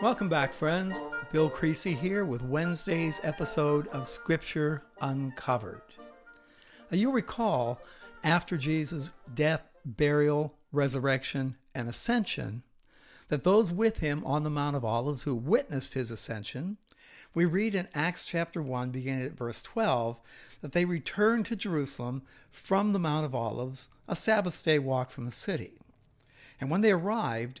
Welcome back, friends. Bill Creasy here with Wednesday's episode of Scripture Uncovered. Now, you'll recall after Jesus' death, burial, resurrection, and ascension, that those with him on the Mount of Olives who witnessed his ascension, we read in Acts chapter 1, beginning at verse 12, that they returned to Jerusalem from the Mount of Olives, a Sabbath day walk from the city. And when they arrived,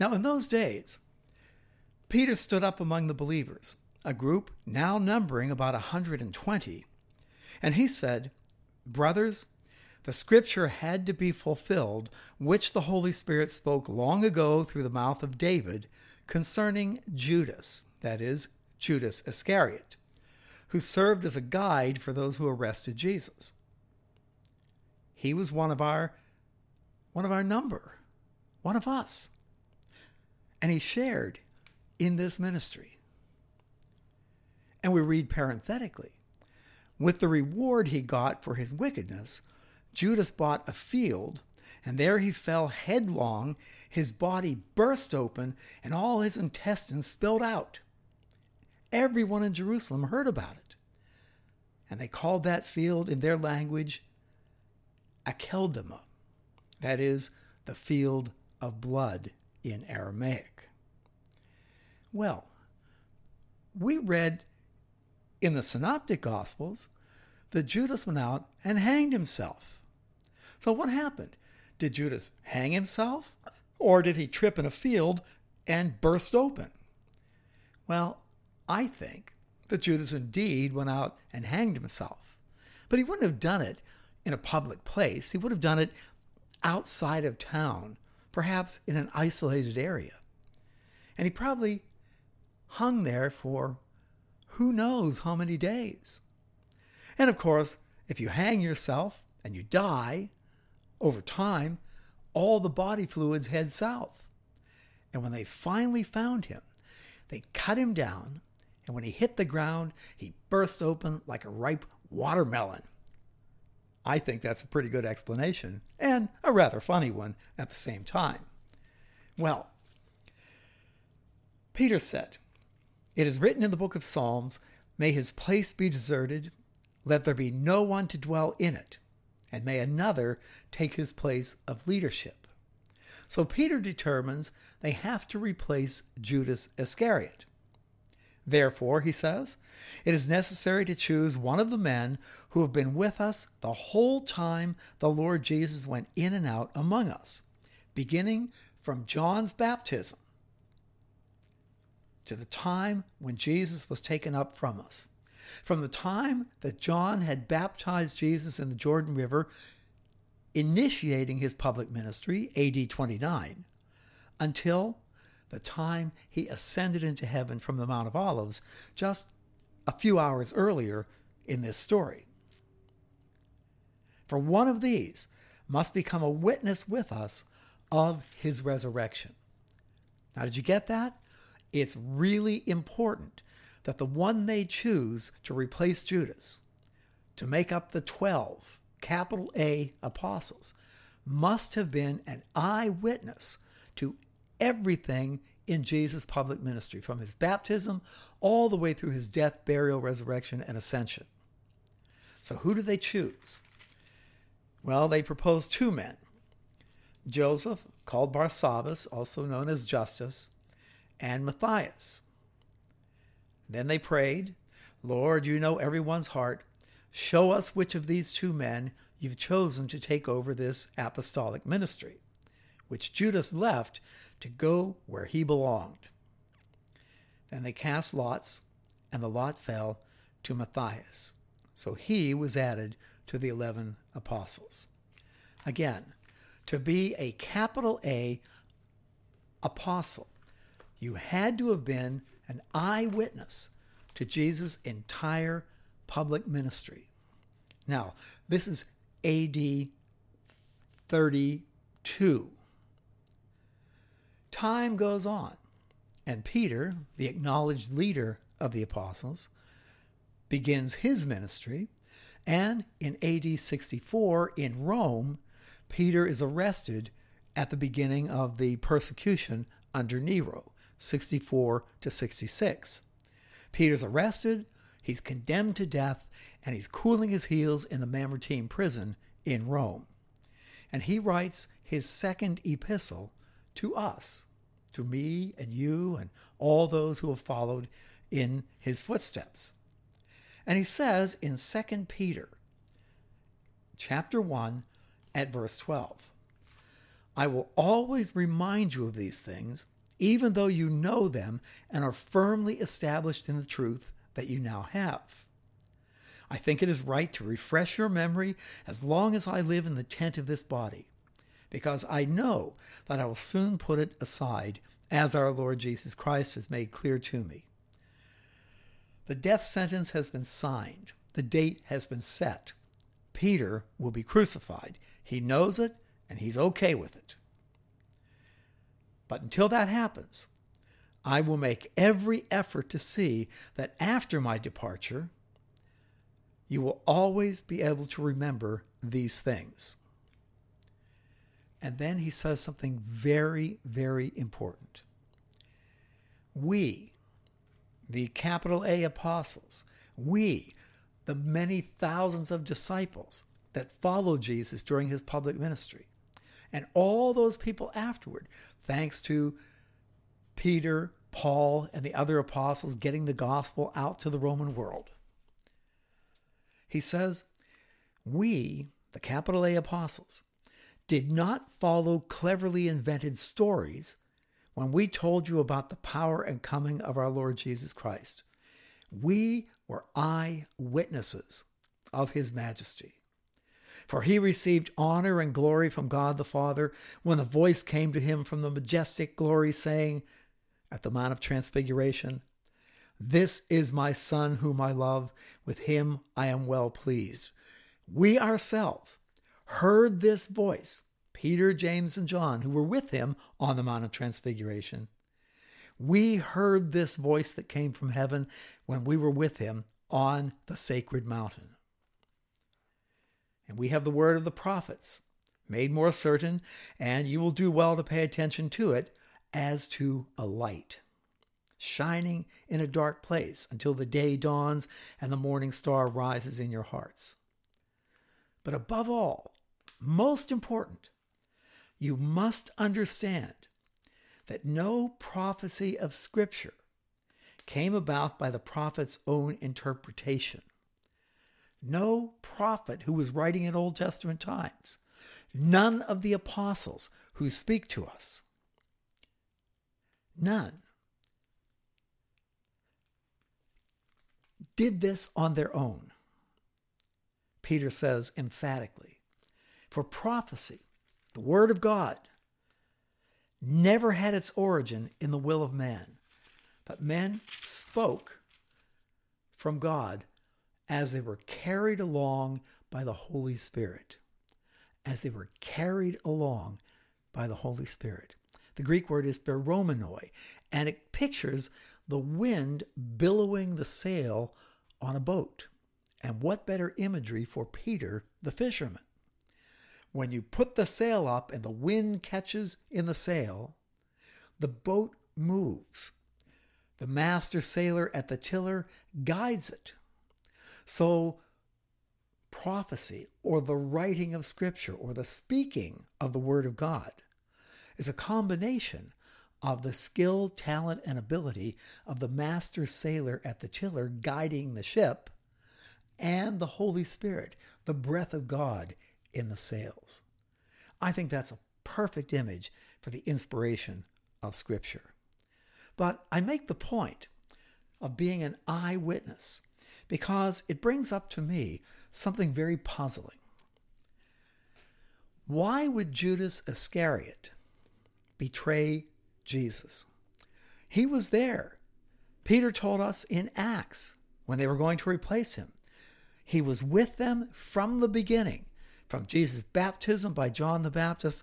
Now, in those days, Peter stood up among the believers, a group now numbering about a 120, and he said, Brothers, the scripture had to be fulfilled, which the Holy Spirit spoke long ago through the mouth of David concerning Judas, that is, Judas Iscariot, who served as a guide for those who arrested Jesus. He was one of our one of our number, one of us. And he shared in this ministry. And we read parenthetically with the reward he got for his wickedness, Judas bought a field, and there he fell headlong. His body burst open, and all his intestines spilled out. Everyone in Jerusalem heard about it. And they called that field in their language Akeldama, that is, the field of blood in Aramaic. Well, we read in the Synoptic Gospels that Judas went out and hanged himself. So, what happened? Did Judas hang himself? Or did he trip in a field and burst open? Well, I think that Judas indeed went out and hanged himself. But he wouldn't have done it in a public place, he would have done it outside of town, perhaps in an isolated area. And he probably hung there for who knows how many days. And of course, if you hang yourself and you die, over time, all the body fluids head south. And when they finally found him, they cut him down, and when he hit the ground, he burst open like a ripe watermelon. I think that's a pretty good explanation, and a rather funny one at the same time. Well, Peter said, It is written in the book of Psalms, May his place be deserted, let there be no one to dwell in it, and may another take his place of leadership. So Peter determines they have to replace Judas Iscariot. Therefore, he says, it is necessary to choose one of the men who have been with us the whole time the Lord Jesus went in and out among us, beginning from John's baptism to the time when Jesus was taken up from us. From the time that John had baptized Jesus in the Jordan River, initiating his public ministry, AD 29, until the time he ascended into heaven from the Mount of Olives, just a few hours earlier in this story. For one of these must become a witness with us of his resurrection. Now, did you get that? It's really important that the one they choose to replace Judas, to make up the 12, capital A apostles, must have been an eyewitness to everything in Jesus' public ministry, from his baptism all the way through his death, burial, resurrection, and ascension. So, who do they choose? Well, they propose two men Joseph, called Barsabbas, also known as Justus, and Matthias. Then they prayed, Lord, you know everyone's heart. Show us which of these two men you've chosen to take over this apostolic ministry, which Judas left to go where he belonged. Then they cast lots, and the lot fell to Matthias. So he was added to the 11 apostles. Again, to be a capital A apostle, you had to have been an eyewitness to Jesus' entire public ministry. Now, this is AD 32. Time goes on, and Peter, the acknowledged leader of the apostles, begins his ministry. And in AD 64 in Rome, Peter is arrested at the beginning of the persecution under Nero, 64 to 66. Peter's arrested, he's condemned to death, and he's cooling his heels in the Mamertine prison in Rome. And he writes his second epistle to us, to me and you and all those who have followed in his footsteps. And he says in 2 Peter chapter 1 at verse 12, I will always remind you of these things, even though you know them and are firmly established in the truth that you now have. I think it is right to refresh your memory as long as I live in the tent of this body, because I know that I will soon put it aside, as our Lord Jesus Christ has made clear to me. The death sentence has been signed, the date has been set. Peter will be crucified. He knows it, and he's okay with it. But until that happens, I will make every effort to see that after my departure, you will always be able to remember these things. And then he says something very, very important. We, the capital A apostles, we, the many thousands of disciples that followed Jesus during his public ministry, and all those people afterward, thanks to Peter, Paul, and the other apostles getting the gospel out to the Roman world. He says, We, the capital A apostles, did not follow cleverly invented stories when we told you about the power and coming of our Lord Jesus Christ. We were eyewitnesses of his majesty. For he received honor and glory from God the Father when a voice came to him from the majestic glory, saying, At the Mount of Transfiguration, This is my Son whom I love, with him I am well pleased. We ourselves heard this voice, Peter, James, and John, who were with him on the Mount of Transfiguration. We heard this voice that came from heaven when we were with him on the sacred mountain. And we have the word of the prophets, made more certain, and you will do well to pay attention to it as to a light, shining in a dark place until the day dawns and the morning star rises in your hearts. But above all, most important, you must understand that no prophecy of Scripture came about by the prophet's own interpretation no prophet who was writing in Old Testament times, none of the apostles who speak to us. None did this on their own. Peter says emphatically, for prophecy, the Word of God, never had its origin in the will of man, but men spoke from God as they were carried along by the Holy Spirit. As they were carried along by the Holy Spirit. The Greek word is baromenoi, and it pictures the wind billowing the sail on a boat. And what better imagery for Peter, the fisherman? When you put the sail up and the wind catches in the sail, the boat moves. The master sailor at the tiller guides it. So, prophecy or the writing of Scripture or the speaking of the Word of God is a combination of the skill, talent, and ability of the master sailor at the tiller guiding the ship and the Holy Spirit, the breath of God in the sails. I think that's a perfect image for the inspiration of Scripture. But I make the point of being an eyewitness because it brings up to me something very puzzling. Why would Judas Iscariot betray Jesus? He was there. Peter told us in Acts when they were going to replace him, he was with them from the beginning, from Jesus' baptism by John the Baptist,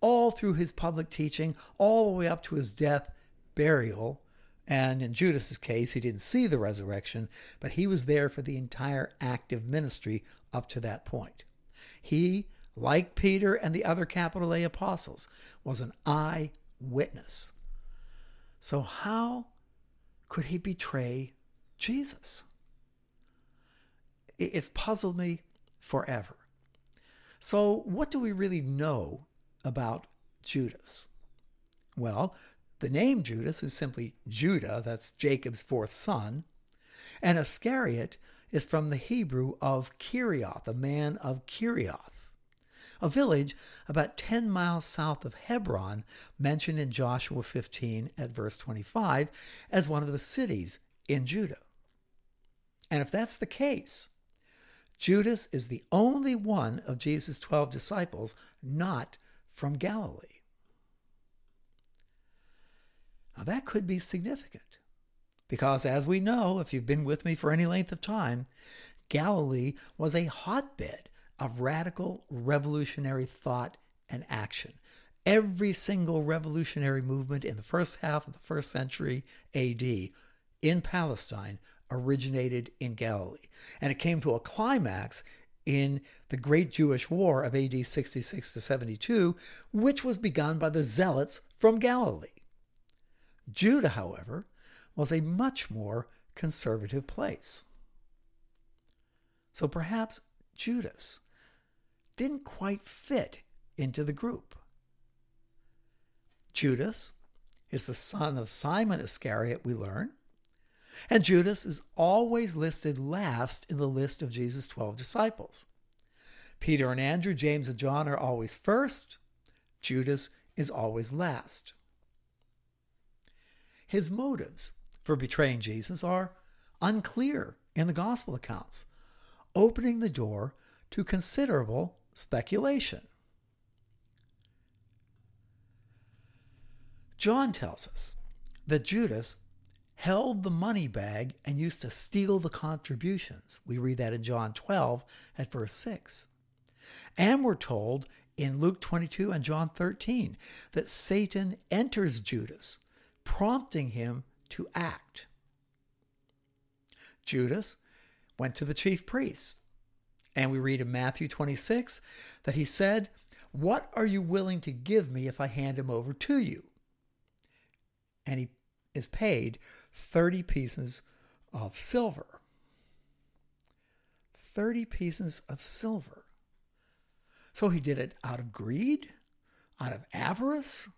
all through his public teaching, all the way up to his death, burial, and in Judas's case, he didn't see the resurrection, but he was there for the entire active ministry up to that point. He, like Peter and the other capital A apostles, was an eyewitness. So, how could he betray Jesus? It's puzzled me forever. So, what do we really know about Judas? Well, the name Judas is simply Judah, that's Jacob's fourth son, and Iscariot is from the Hebrew of Kerioth, a man of Kerioth, a village about 10 miles south of Hebron, mentioned in Joshua 15 at verse 25 as one of the cities in Judah. And if that's the case, Judas is the only one of Jesus' 12 disciples not from Galilee. Now, that could be significant because, as we know, if you've been with me for any length of time, Galilee was a hotbed of radical revolutionary thought and action. Every single revolutionary movement in the first half of the first century AD in Palestine originated in Galilee. And it came to a climax in the Great Jewish War of AD 66 to 72, which was begun by the Zealots from Galilee. Judah, however, was a much more conservative place. So perhaps Judas didn't quite fit into the group. Judas is the son of Simon Iscariot, we learn, and Judas is always listed last in the list of Jesus' 12 disciples. Peter and Andrew, James and John are always first, Judas is always last. His motives for betraying Jesus are unclear in the gospel accounts, opening the door to considerable speculation. John tells us that Judas held the money bag and used to steal the contributions. We read that in John 12 at verse 6. And we're told in Luke 22 and John 13 that Satan enters Judas prompting him to act. Judas went to the chief priests, and we read in Matthew 26 that he said, What are you willing to give me if I hand him over to you? And he is paid 30 pieces of silver. 30 pieces of silver. So he did it out of greed, out of avarice,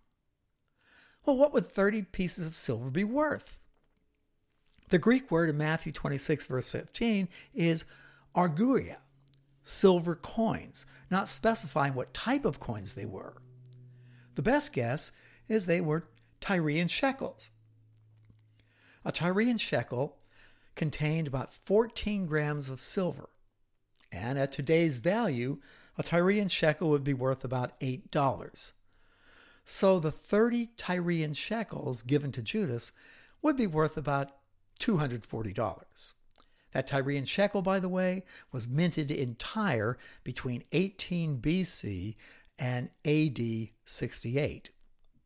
well, what would 30 pieces of silver be worth? The Greek word in Matthew 26, verse 15, is arguria, silver coins, not specifying what type of coins they were. The best guess is they were Tyrian shekels. A Tyrian shekel contained about 14 grams of silver, and at today's value, a Tyrian shekel would be worth about $8. So the 30 Tyrian shekels given to Judas would be worth about $240. That Tyrian shekel, by the way, was minted in Tyre between 18 BC and AD 68.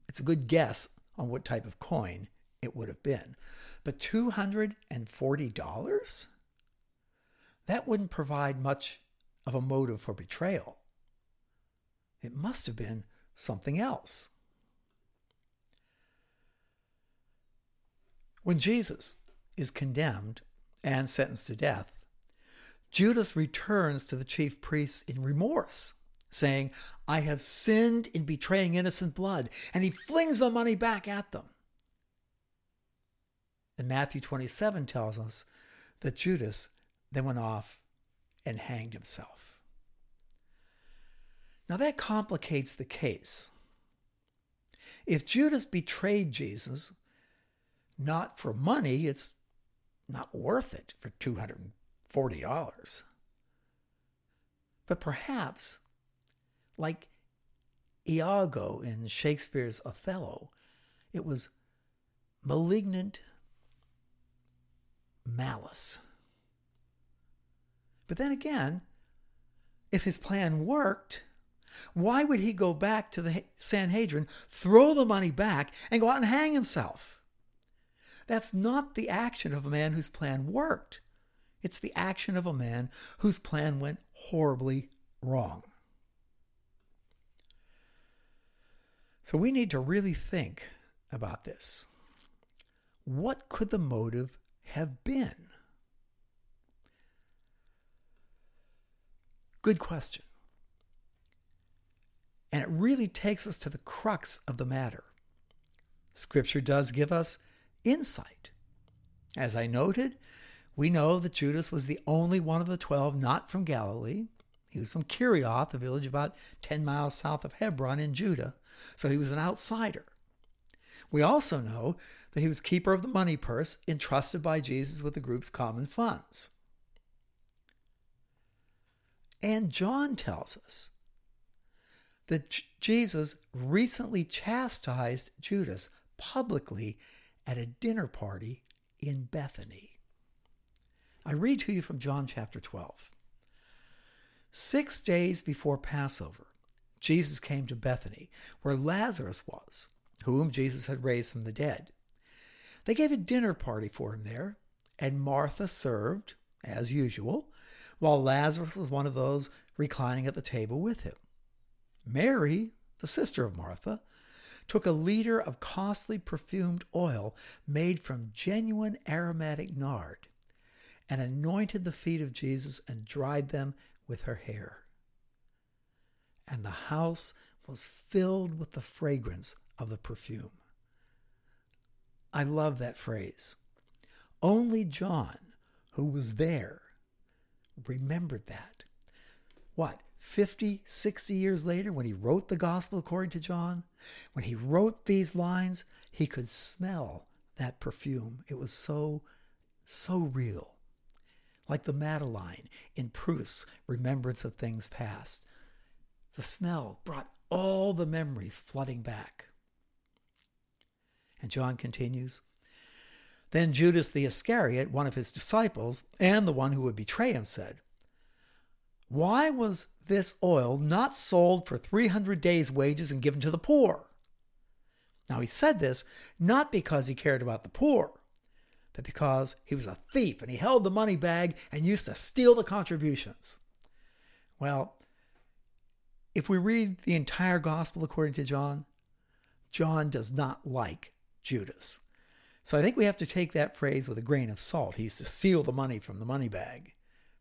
It's a good guess on what type of coin it would have been. But $240? That wouldn't provide much of a motive for betrayal. It must have been something else. When Jesus is condemned and sentenced to death, Judas returns to the chief priests in remorse, saying, I have sinned in betraying innocent blood. And he flings the money back at them. And Matthew 27 tells us that Judas then went off and hanged himself. Now that complicates the case. If Judas betrayed Jesus, not for money, it's not worth it for $240. But perhaps, like Iago in Shakespeare's Othello, it was malignant malice. But then again, if his plan worked, why would he go back to the Sanhedrin, throw the money back, and go out and hang himself? That's not the action of a man whose plan worked. It's the action of a man whose plan went horribly wrong. So we need to really think about this. What could the motive have been? Good question. And it really takes us to the crux of the matter. Scripture does give us insight. As I noted, we know that Judas was the only one of the twelve not from Galilee. He was from Kerioth, a village about 10 miles south of Hebron in Judah, so he was an outsider. We also know that he was keeper of the money purse entrusted by Jesus with the group's common funds. And John tells us that Jesus recently chastised Judas publicly at a dinner party in Bethany. I read to you from John chapter 12. Six days before Passover, Jesus came to Bethany, where Lazarus was, whom Jesus had raised from the dead. They gave a dinner party for him there, and Martha served, as usual, while Lazarus was one of those reclining at the table with him. Mary, the sister of Martha, took a liter of costly perfumed oil made from genuine aromatic nard and anointed the feet of Jesus and dried them with her hair. And the house was filled with the fragrance of the perfume. I love that phrase. Only John, who was there, remembered that. What, 50, 60 years later, when he wrote the Gospel according to John, when he wrote these lines, he could smell that perfume. It was so, so real like the Madeleine in Proust's Remembrance of Things Past. The smell brought all the memories flooding back. And John continues Then Judas the Iscariot, one of his disciples, and the one who would betray him, said, Why was this oil not sold for 300 days' wages and given to the poor? Now he said this not because he cared about the poor but because he was a thief and he held the money bag and used to steal the contributions. Well, if we read the entire gospel according to John, John does not like Judas. So I think we have to take that phrase with a grain of salt. He's to steal the money from the money bag.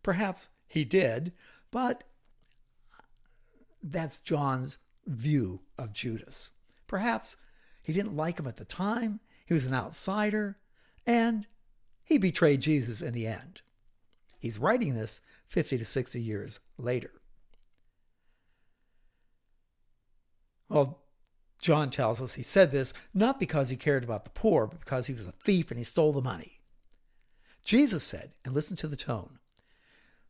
Perhaps he did, but that's John's view of Judas. Perhaps he didn't like him at the time. He was an outsider. And he betrayed Jesus in the end. He's writing this 50 to 60 years later. Well, John tells us he said this not because he cared about the poor, but because he was a thief and he stole the money. Jesus said, and listen to the tone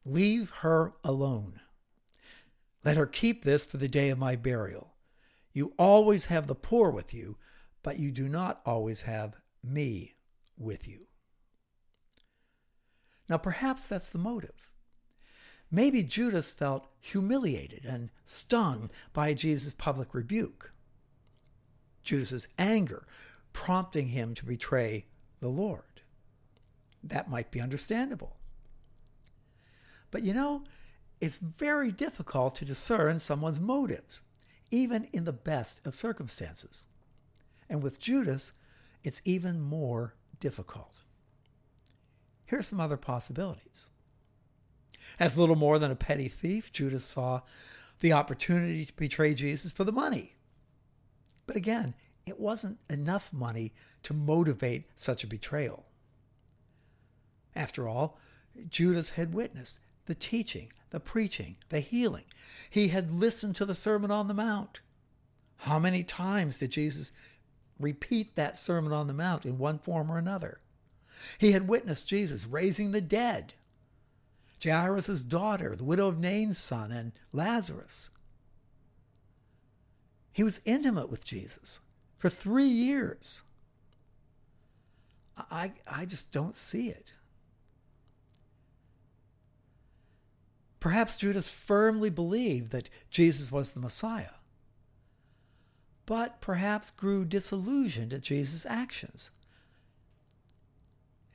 Leave her alone. Let her keep this for the day of my burial. You always have the poor with you, but you do not always have me with you. Now, perhaps that's the motive. Maybe Judas felt humiliated and stung by Jesus' public rebuke. Judas's anger prompting him to betray the Lord. That might be understandable. But you know, it's very difficult to discern someone's motives, even in the best of circumstances. And with Judas, it's even more difficult. Here are some other possibilities. As little more than a petty thief, Judas saw the opportunity to betray Jesus for the money. But again, it wasn't enough money to motivate such a betrayal. After all, Judas had witnessed the teaching, the preaching, the healing. He had listened to the Sermon on the Mount. How many times did Jesus repeat that Sermon on the Mount in one form or another. He had witnessed Jesus raising the dead, Jairus' daughter, the widow of Nain's son, and Lazarus. He was intimate with Jesus for three years. I, I just don't see it. Perhaps Judas firmly believed that Jesus was the Messiah, but perhaps grew disillusioned at Jesus' actions.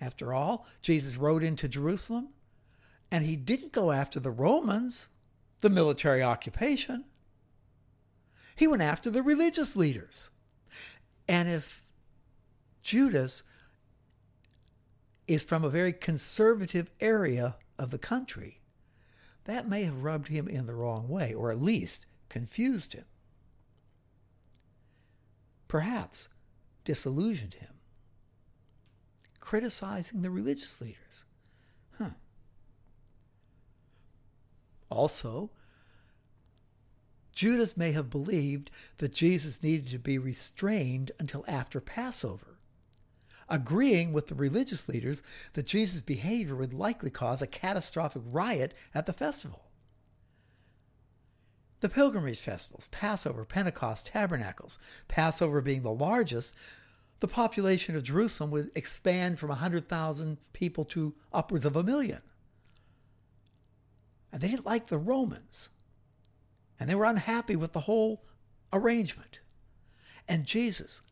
After all, Jesus rode into Jerusalem, and he didn't go after the Romans, the military occupation. He went after the religious leaders. And if Judas is from a very conservative area of the country, that may have rubbed him in the wrong way, or at least confused him. Perhaps disillusioned him criticizing the religious leaders. Huh. Also, Judas may have believed that Jesus needed to be restrained until after Passover, agreeing with the religious leaders that Jesus' behavior would likely cause a catastrophic riot at the festival. The pilgrimage festivals, Passover, Pentecost, Tabernacles, Passover being the largest, the population of Jerusalem would expand from 100,000 people to upwards of a million. And they didn't like the Romans. And they were unhappy with the whole arrangement. And Jesus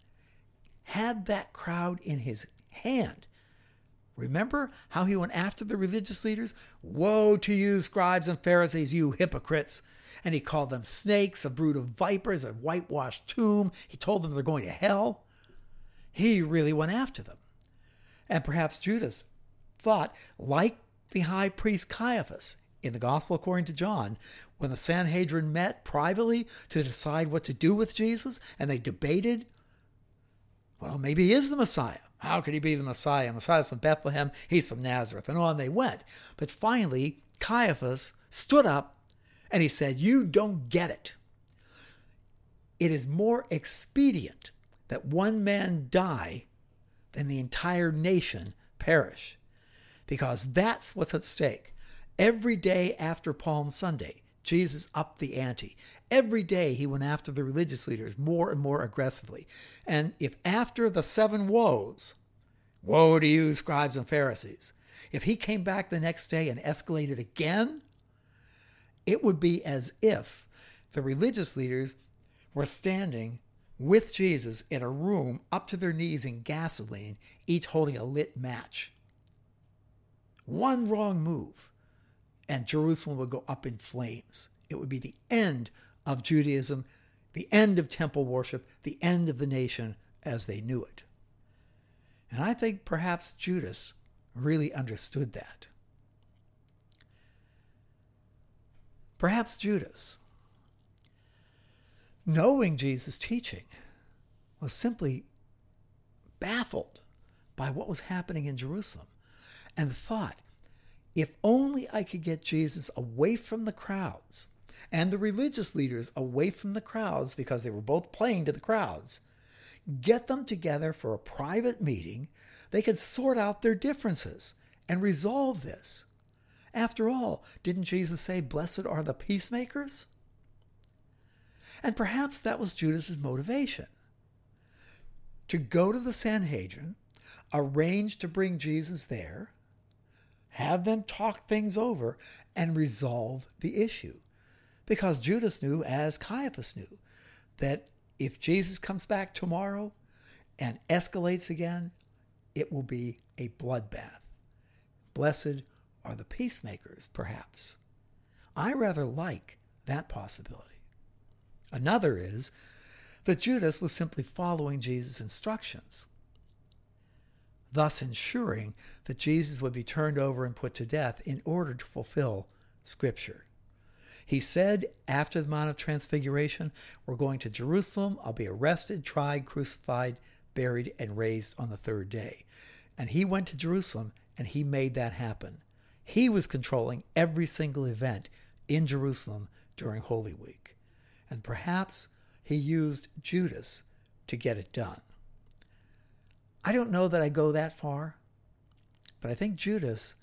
had that crowd in his hand. Remember how he went after the religious leaders? Woe to you, scribes and Pharisees, you hypocrites! And he called them snakes, a brood of vipers, a whitewashed tomb. He told them they're going to hell. He really went after them. And perhaps Judas thought, like the high priest Caiaphas in the Gospel according to John, when the Sanhedrin met privately to decide what to do with Jesus and they debated, well, maybe he is the Messiah. How could he be the Messiah? Messiah's from Bethlehem, he's from Nazareth, and on they went. But finally, Caiaphas stood up and he said, You don't get it. It is more expedient that one man die than the entire nation perish. Because that's what's at stake. Every day after Palm Sunday, Jesus upped the ante. Every day he went after the religious leaders more and more aggressively. And if after the seven woes, woe to you, scribes and Pharisees, if he came back the next day and escalated again, it would be as if the religious leaders were standing with Jesus in a room up to their knees in gasoline, each holding a lit match. One wrong move, and Jerusalem would go up in flames. It would be the end of Judaism, the end of temple worship, the end of the nation as they knew it. And I think perhaps Judas really understood that. Perhaps Judas knowing Jesus' teaching, was simply baffled by what was happening in Jerusalem and thought, if only I could get Jesus away from the crowds and the religious leaders away from the crowds because they were both playing to the crowds, get them together for a private meeting, they could sort out their differences and resolve this. After all, didn't Jesus say, Blessed are the peacemakers? And perhaps that was Judas's motivation to go to the Sanhedrin, arrange to bring Jesus there, have them talk things over, and resolve the issue. Because Judas knew, as Caiaphas knew, that if Jesus comes back tomorrow and escalates again, it will be a bloodbath. Blessed are the peacemakers, perhaps. I rather like that possibility. Another is that Judas was simply following Jesus' instructions, thus ensuring that Jesus would be turned over and put to death in order to fulfill Scripture. He said after the Mount of Transfiguration, We're going to Jerusalem. I'll be arrested, tried, crucified, buried, and raised on the third day. And he went to Jerusalem and he made that happen. He was controlling every single event in Jerusalem during Holy Week and perhaps he used Judas to get it done. I don't know that I go that far, but I think Judas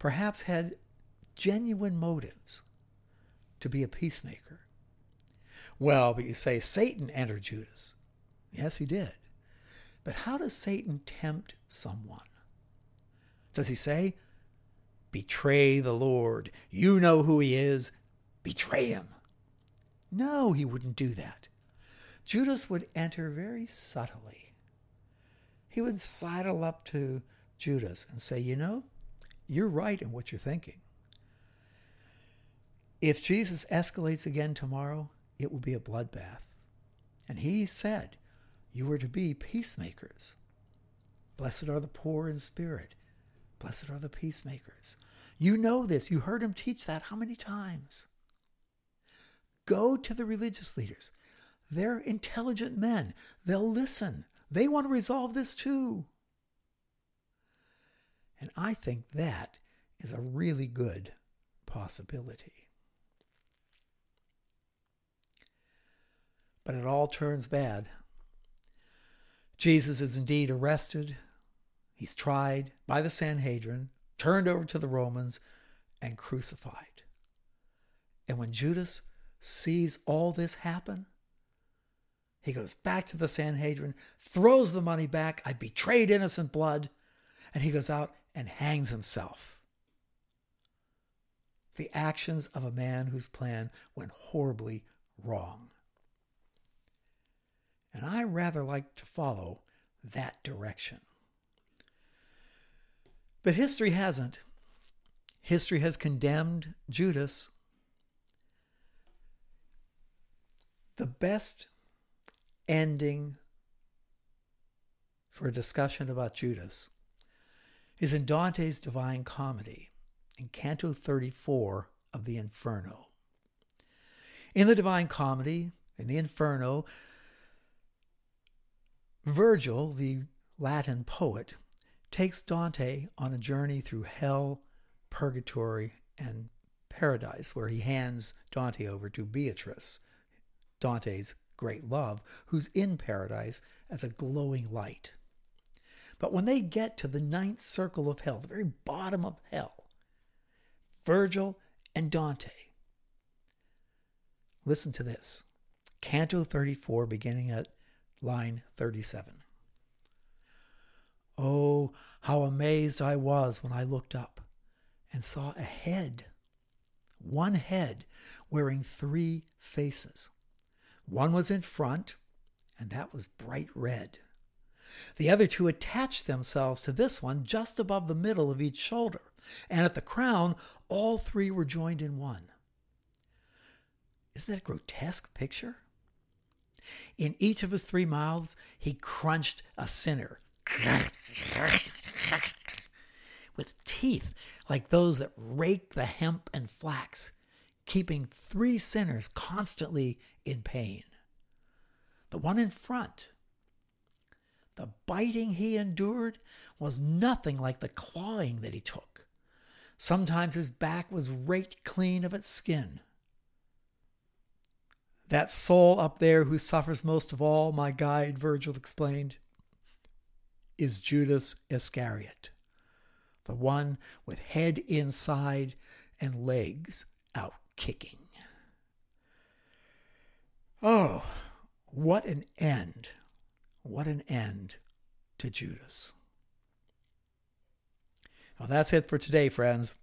perhaps had genuine motives to be a peacemaker. Well, but you say Satan entered Judas. Yes, he did. But how does Satan tempt someone? Does he say, betray the Lord. You know who he is. Betray him. No, he wouldn't do that. Judas would enter very subtly. He would sidle up to Judas and say, You know, you're right in what you're thinking. If Jesus escalates again tomorrow, it will be a bloodbath. And he said, You are to be peacemakers. Blessed are the poor in spirit. Blessed are the peacemakers. You know this. You heard him teach that how many times? Go to the religious leaders. They're intelligent men. They'll listen. They want to resolve this too. And I think that is a really good possibility. But it all turns bad. Jesus is indeed arrested. He's tried by the Sanhedrin, turned over to the Romans, and crucified. And when Judas sees all this happen, he goes back to the Sanhedrin, throws the money back. I betrayed innocent blood. And he goes out and hangs himself. The actions of a man whose plan went horribly wrong. And I rather like to follow that direction. But history hasn't. History has condemned Judas. The best ending for a discussion about Judas is in Dante's Divine Comedy in Canto 34 of the Inferno. In the Divine Comedy, in the Inferno, Virgil, the Latin poet, takes Dante on a journey through hell, purgatory, and paradise, where he hands Dante over to Beatrice, Dante's great love, who's in paradise as a glowing light. But when they get to the ninth circle of hell, the very bottom of hell, Virgil and Dante, listen to this Canto 34, beginning at line 37. Oh, how amazed I was when I looked up and saw a head, one head wearing three faces. One was in front, and that was bright red. The other two attached themselves to this one just above the middle of each shoulder, and at the crown, all three were joined in one. Isn't that a grotesque picture? In each of his three mouths, he crunched a sinner with teeth like those that rake the hemp and flax, keeping three sinners constantly in pain. The one in front, the biting he endured was nothing like the clawing that he took. Sometimes his back was raked clean of its skin. That soul up there who suffers most of all, my guide, Virgil explained, is Judas Iscariot, the one with head inside and legs out kicking. Oh, what an end! What an end to Judas. Well, that's it for today, friends.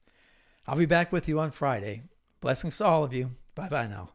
I'll be back with you on Friday. Blessings to all of you. Bye bye now.